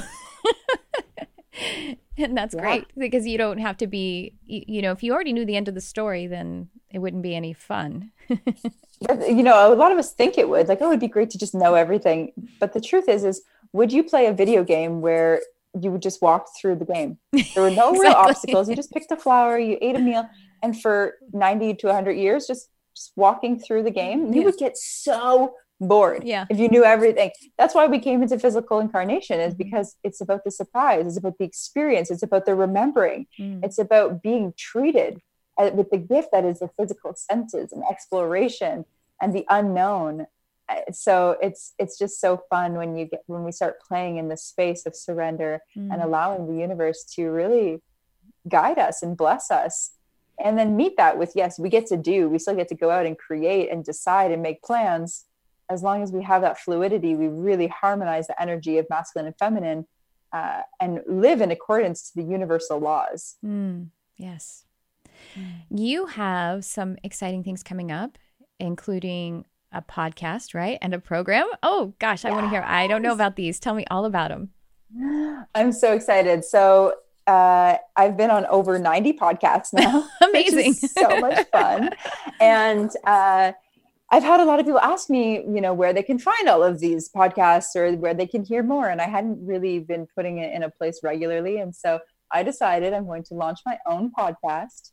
and that's yeah. great because you don't have to be you know, if you already knew the end of the story, then it wouldn't be any fun. you know, a lot of us think it would. Like, oh, it'd be great to just know everything. But the truth is is would you play a video game where you would just walk through the game. There were no exactly. real obstacles. You just picked a flower, you ate a meal, and for 90 to 100 years, just, just walking through the game, you yeah. would get so bored yeah. if you knew everything. That's why we came into physical incarnation, is mm-hmm. because it's about the surprise, it's about the experience, it's about the remembering, mm. it's about being treated with the gift that is the physical senses and exploration and the unknown so it's it's just so fun when you get when we start playing in the space of surrender mm. and allowing the universe to really guide us and bless us and then meet that with yes we get to do we still get to go out and create and decide and make plans as long as we have that fluidity we really harmonize the energy of masculine and feminine uh, and live in accordance to the universal laws mm. yes mm. you have some exciting things coming up including a podcast, right? And a program. Oh gosh, I yes. want to hear. I don't know about these. Tell me all about them. I'm so excited. So uh, I've been on over 90 podcasts now. Amazing. so much fun. and uh, I've had a lot of people ask me, you know, where they can find all of these podcasts or where they can hear more. And I hadn't really been putting it in a place regularly. And so I decided I'm going to launch my own podcast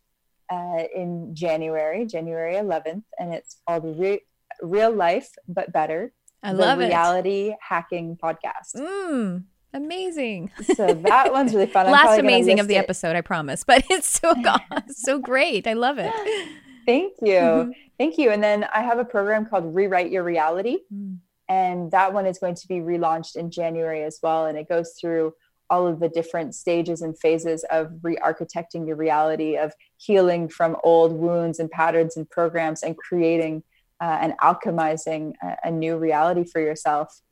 uh, in January, January 11th. And it's called Re- real life but better. I love reality it. Reality hacking podcast. Mm, amazing. So that one's really fun. Last amazing of the it. episode, I promise. But it's so so great. I love it. Thank you. Mm-hmm. Thank you. And then I have a program called Rewrite Your Reality. Mm. And that one is going to be relaunched in January as well. And it goes through all of the different stages and phases of re-architecting your reality, of healing from old wounds and patterns and programs and creating uh, and alchemizing a, a, new reality for yourself.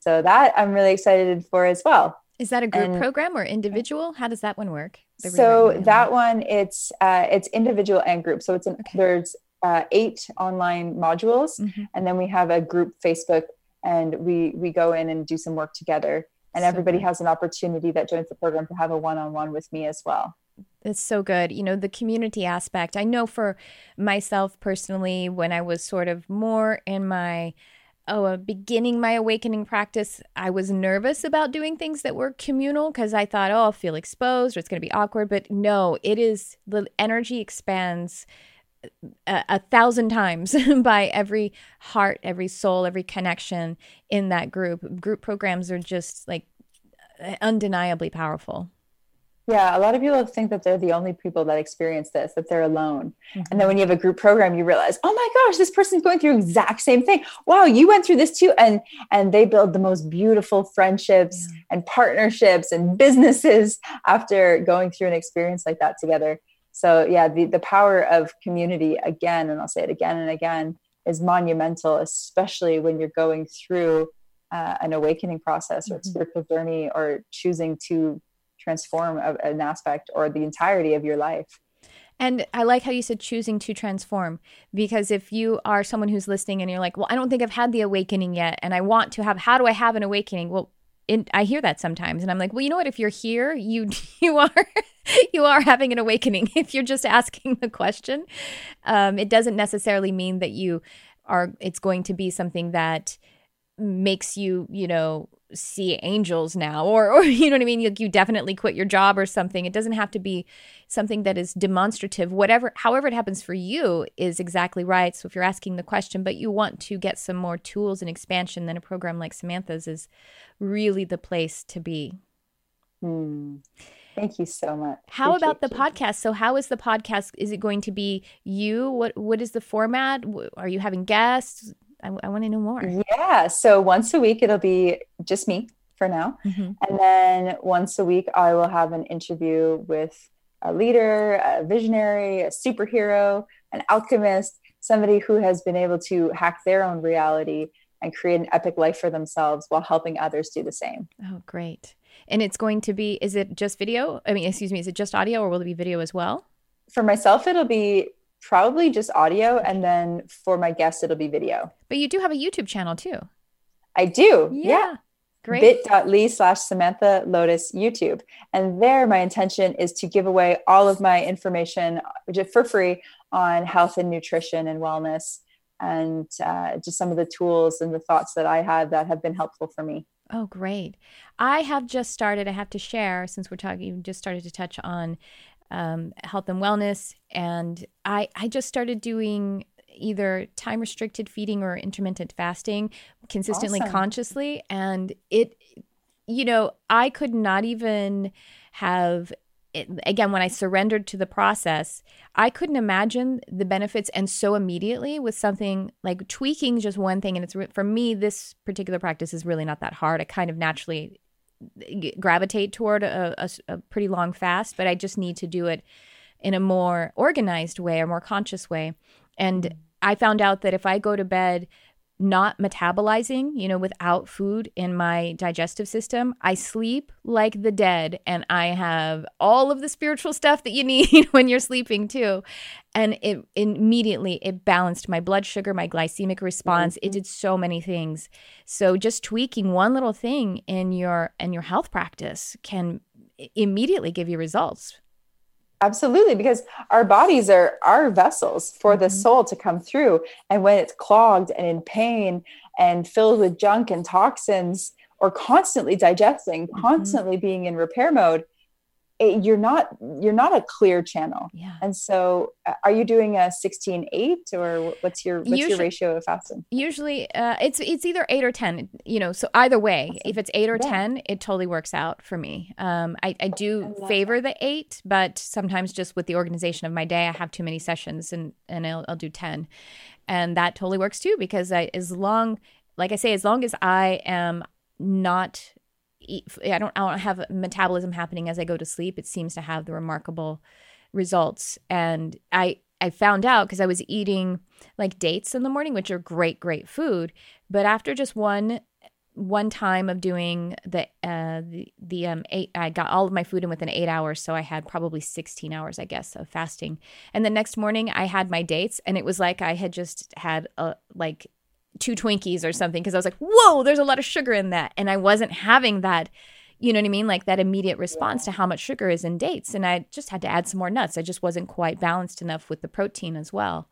So that I'm really excited for as well. Is that a group and, program or individual? How does that one work? So that one, it's uh, it's individual and group. So it's an, okay. there's uh, eight online modules, mm-hmm. and then we have a group Facebook, and we we go in and do some work together. And so everybody good. has an opportunity that joins the program to have a one-on-one with me as well. It's so good. You know, the community aspect. I know for myself personally, when I was sort of more in my oh, uh, beginning my awakening practice, I was nervous about doing things that were communal because I thought, oh, I'll feel exposed or it's going to be awkward. But no, it is the energy expands a, a thousand times by every heart, every soul, every connection in that group. Group programs are just like undeniably powerful. Yeah, a lot of people think that they're the only people that experience this, that they're alone. Mm-hmm. And then when you have a group program, you realize, oh my gosh, this person's going through exact same thing. Wow, you went through this too. And and they build the most beautiful friendships yeah. and partnerships and businesses after going through an experience like that together. So yeah, the, the power of community again, and I'll say it again and again, is monumental, especially when you're going through uh, an awakening process or mm-hmm. spiritual journey or choosing to transform a, an aspect or the entirety of your life. And I like how you said choosing to transform because if you are someone who's listening and you're like, well, I don't think I've had the awakening yet and I want to have, how do I have an awakening? Well, I hear that sometimes and I'm like, well, you know what? If you're here, you, you are, you are having an awakening if you're just asking the question. Um, it doesn't necessarily mean that you are. It's going to be something that makes you, you know, see angels now or or you know what I mean? Like you definitely quit your job or something. It doesn't have to be something that is demonstrative. Whatever however it happens for you is exactly right. So if you're asking the question but you want to get some more tools and expansion then a program like Samantha's is really the place to be. Hmm. Thank you so much. how Appreciate about the you. podcast? So how is the podcast? Is it going to be you? What what is the format? Are you having guests I, I want to know more Yeah. So once a week, it'll be just me for now. Mhm. And then once a week, I will have an interview with a leader, a visionary, a superhero, an alchemist, somebody who has been able to hack their own reality and create an epic life for themselves while helping others do the same. Oh, great. And it's going to be, is it just video? I mean, excuse me, is it just audio or will it be video as well? For myself, it'll be probably just audio. And then for my guests, it'll be video. But you do have a YouTube channel too. I do. Yeah. Great. bit.ly slash Samantha Lotus YouTube. And there, my intention is to give away all of my information just for free on health and nutrition and wellness and uh, just some of the tools and the thoughts that I have that have been helpful for me. Oh, great. I have just started, I have to share since we're talking, you just started to touch on um, health and wellness. And I, I just started doing either time restricted feeding or intermittent fasting consistently, Awesome. consciously. And it, you know, I could not even have. It, again, when I surrendered to the process, I couldn't imagine the benefits. And so immediately with something like tweaking, just one thing. And it's for me, this particular practice is really not that hard. I kind of naturally gravitate toward a pretty long fast, but I just need to do it in a more organized way or more conscious way. And mm-hmm. I found out that if I go to bed not metabolizing, you know, without food in my digestive system, I sleep like the dead and I have all of the spiritual stuff that you need when you're sleeping too. And it immediately it balanced my blood sugar, my glycemic response. It mm-hmm. did so many things. So just tweaking one little thing in your in your health practice can immediately give you results. Absolutely, because our bodies are our vessels for the Mhm. soul to come through. And when it's clogged and in pain and filled with junk and toxins, or constantly digesting, constantly being in repair mode, it, you're not you're not a clear channel. Yeah. And so, uh, are you doing a 16-8 or what's your what's Usually- your ratio of fasting? Usually, uh, it's it's either eight or ten. You know, so either way, Awesome. if it's eight or Yeah. ten, it totally works out for me. Um, I I do I favor the eight, but sometimes just with the organization of my day, I have too many sessions, and and I'll, I'll do ten, and that totally works too because I as long, like I say, as long as I am not. Eat- I don't. I don't have metabolism happening as I go to sleep. It seems to have the remarkable results, and I I found out because I was eating like dates in the morning, which are great, great food. But after just one one time of doing the uh the, the um eight I got all of my food in within eight hours. So I had probably 16 hours, I guess, of fasting. And the next morning I had my dates and it was like I had just had a like two Twinkies or something because I was like, whoa, there's a lot of sugar in that. And I wasn't having that, you know what I mean? Like that immediate response to how much sugar is in dates. And I just had to add some more nuts. I just wasn't quite balanced enough with the protein as well.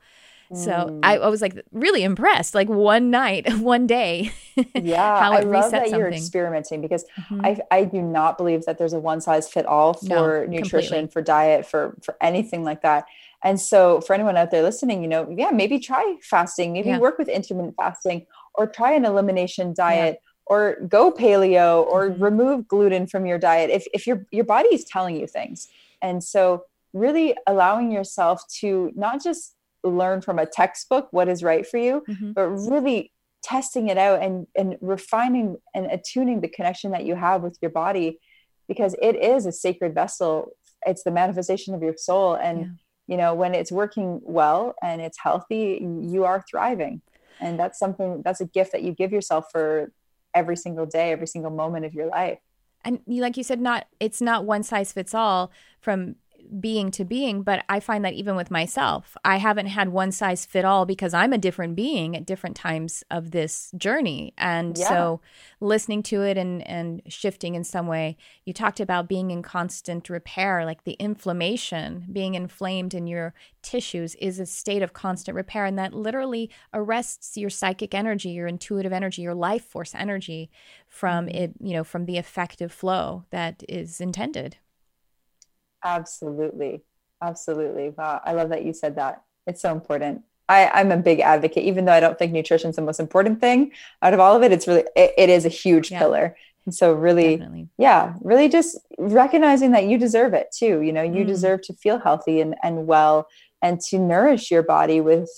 So Mm. I, I was like really impressed. Like one night, one day. Yeah, how I love that you're experimenting because Mhm. I, I do not believe that there's a one size fit all No, for nutrition, completely. for diet, for for anything like that. And so for anyone out there listening, you know, yeah, maybe try fasting, maybe Yeah. work with intermittent fasting or try an elimination diet or go paleo or Mhm. remove gluten from your diet if if your your body is telling you things. And so really allowing yourself to not just learn from a textbook what is right for you, Mhm. but really testing it out and and refining and attuning the connection that you have with your body because it is a sacred vessel it's the manifestation of your soul and Yeah. You know when it's working well and it's healthy you are thriving. And that's something that's a gift that you give yourself for every single day every single moment of your life. And like you said not it's not one size fits all from being to being but i find that even with myself i haven't had one size fit all because i'm a different being at different times of this journey. And Yeah. so listening to it and and shifting in some way you talked about being in constant repair like the inflammation being inflamed in your tissues is a state of constant repair. And that literally arrests your psychic energy your intuitive energy your life force energy from mm-hmm. it you know from the effective flow that is intended Absolutely. Absolutely. Wow. I love that you said that. It's so important. I, I'm a big advocate, even though I don't think nutrition is the most important thing out of all of it. It's really, it, it is a huge Yeah. pillar. And so really, definitely yeah, really just recognizing that you deserve it too. You know, you Mm. deserve to feel healthy and, and well and to nourish your body with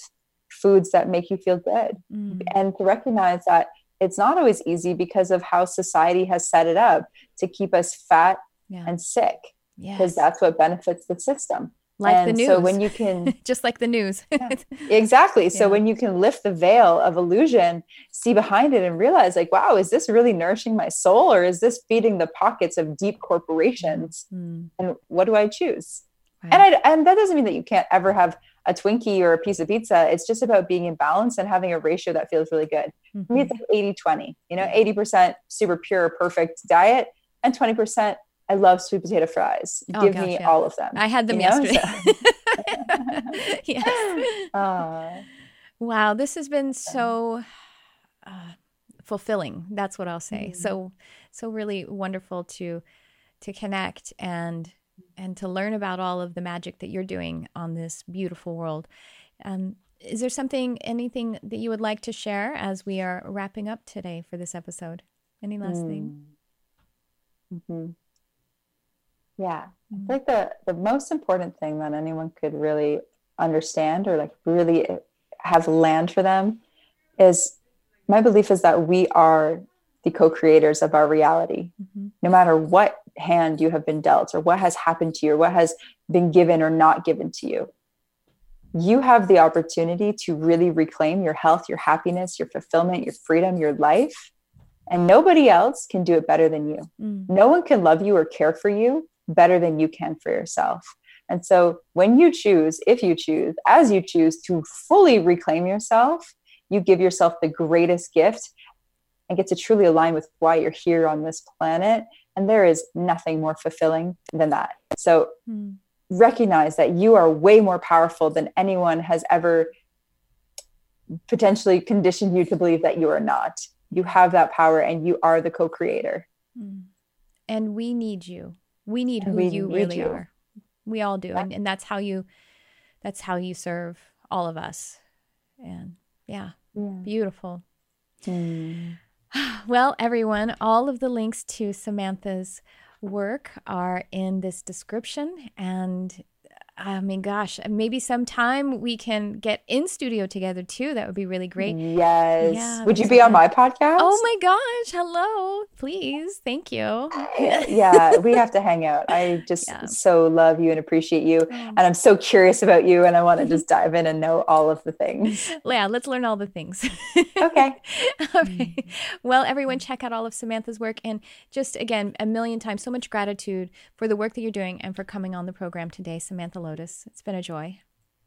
foods that make you feel good Mm. and to recognize that it's not always easy because of how society has set it up to keep us fat yeah and sick because yes. that's what benefits the system. like and the news so when you can just like the news exactly so Yeah. when you can lift the veil of illusion see behind it and realize like wow is this really nourishing my soul or is this feeding the pockets of deep corporations Mm, and what do i choose right. and i and that doesn't mean that you can't ever have a twinkie or a piece of pizza it's just about being in balance and having a ratio that feels really good for me Mhm. it's like 80 20 you know 80% super pure perfect diet and 20% i love sweet potato fries Oh, give gosh, me yeah. all of them I had them you yesterday. yes. Uh, Wow, this has been so uh, fulfilling. That's what I'll say. Mhm. So, so really wonderful to to connect and and to learn about all of the magic that you're doing on this beautiful world. Um, is there something, anything that you would like to share as we are wrapping up today for this episode? Any last thing? Mhm. Yeah, I Mhm. feel like the the most important thing that anyone could really understand or like really have land for them is my belief is that we are the co-creators of our reality. Mhm. No matter what hand you have been dealt or what has happened to you or what has been given or not given to you. You have the opportunity to really reclaim your health, your happiness, your fulfillment, your freedom, your life. And nobody else can do it better than you Mm. no one can love you or care for you better than you can for yourself. And so when you choose, if you choose, as you choose to fully reclaim yourself, you give yourself the greatest gift and get to truly align with why you're here on this planet. And there is nothing more fulfilling than that. So Mm. recognize that you are way more powerful than anyone has ever potentially conditioned you to believe that you are not. You have that power and you are the co creator. Mm. And we need you. We need who we you need really you. are. We all do. Yeah. And, and that's how you that's how you serve all of us. And yeah, beautiful. Hmm. Well, everyone, all of the links to Samantha's work are in this description. And I mean, gosh, maybe sometime we can get in studio together too. That would be really great. Yes. Yeah, Would you be on my podcast? Oh my gosh. Hello. Please. Thank you. yeah, we have to hang out. I just Yeah. so love you and appreciate you. Oh. And I'm so curious about you and I want to just dive in and know all of the things. Yeah, let's learn all the things. Okay. all right. Well, everyone, check out all of Samantha's work. And just again, a million times, so much gratitude for the work that you're doing and for coming on the program today, Samantha Lotus. It's been a joy.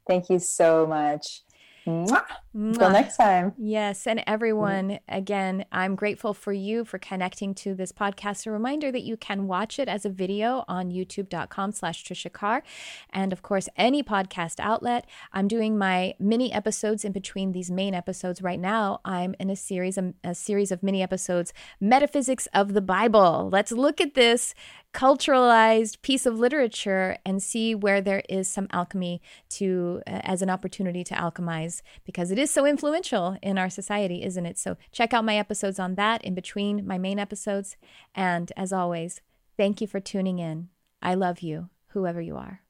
Thank you so much. Mwah. Until next time. Yes, and everyone, again, I'm grateful for you for connecting to this podcast. A reminder that you can watch it as a video on youtube.com slash Trisha Carr. And of course, any podcast outlet. I'm doing my mini episodes in between these main episodes right now. I'm in a series, a, a series of mini episodes, Metaphysics of the Bible. Let's look at this culturalized piece of literature and see where there is some alchemy to uh, as an opportunity to alchemize because it is so influential in our society isn't it? So check out my episodes on that in between my main episodes. And as always thank you for tuning in. I love you whoever you are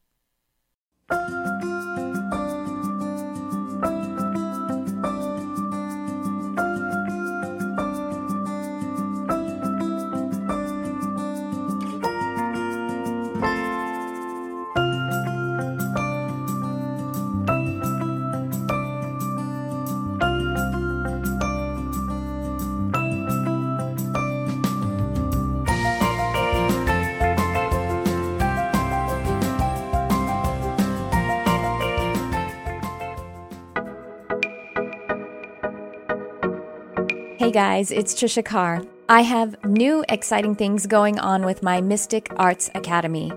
Hey guys, it's Trisha Carr. I have new exciting things going on with my Mystic Arts Academy.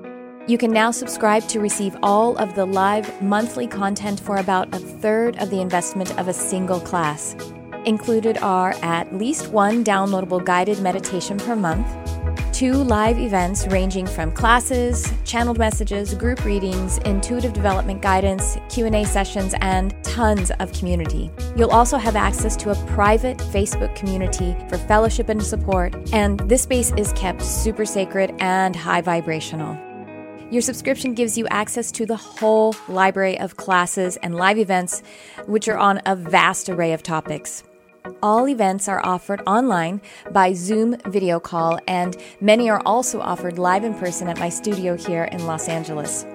You can now subscribe to receive all of the live monthly content for about a third of the investment of a single class. Included are at least one downloadable guided meditation per month, two live events ranging from classes, channeled messages, group readings, intuitive development guidance, Q&A sessions and tons of community. You'll also have access to a private Facebook community for fellowship and support, and this space is kept super sacred and high vibrational. Your subscription gives you access to the whole library of classes and live events, which are on a vast array of topics. All events are offered online by Zoom video call, and many are also offered live in person at my studio here in Los Angeles.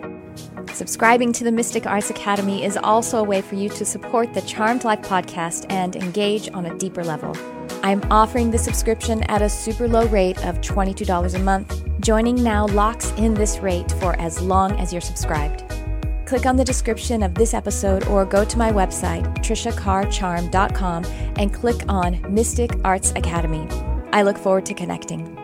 Subscribing to the Mystic Arts Academy is also a way for you to support the Charmed Life podcast and engage on a deeper level. I'm offering the subscription at a super low rate of $22 a month. Joining now locks in this rate for as long as you're subscribed click on the description of this episode or go to my website, trishacarcharm.com, and click on Mystic Arts Academy. I look forward to connecting.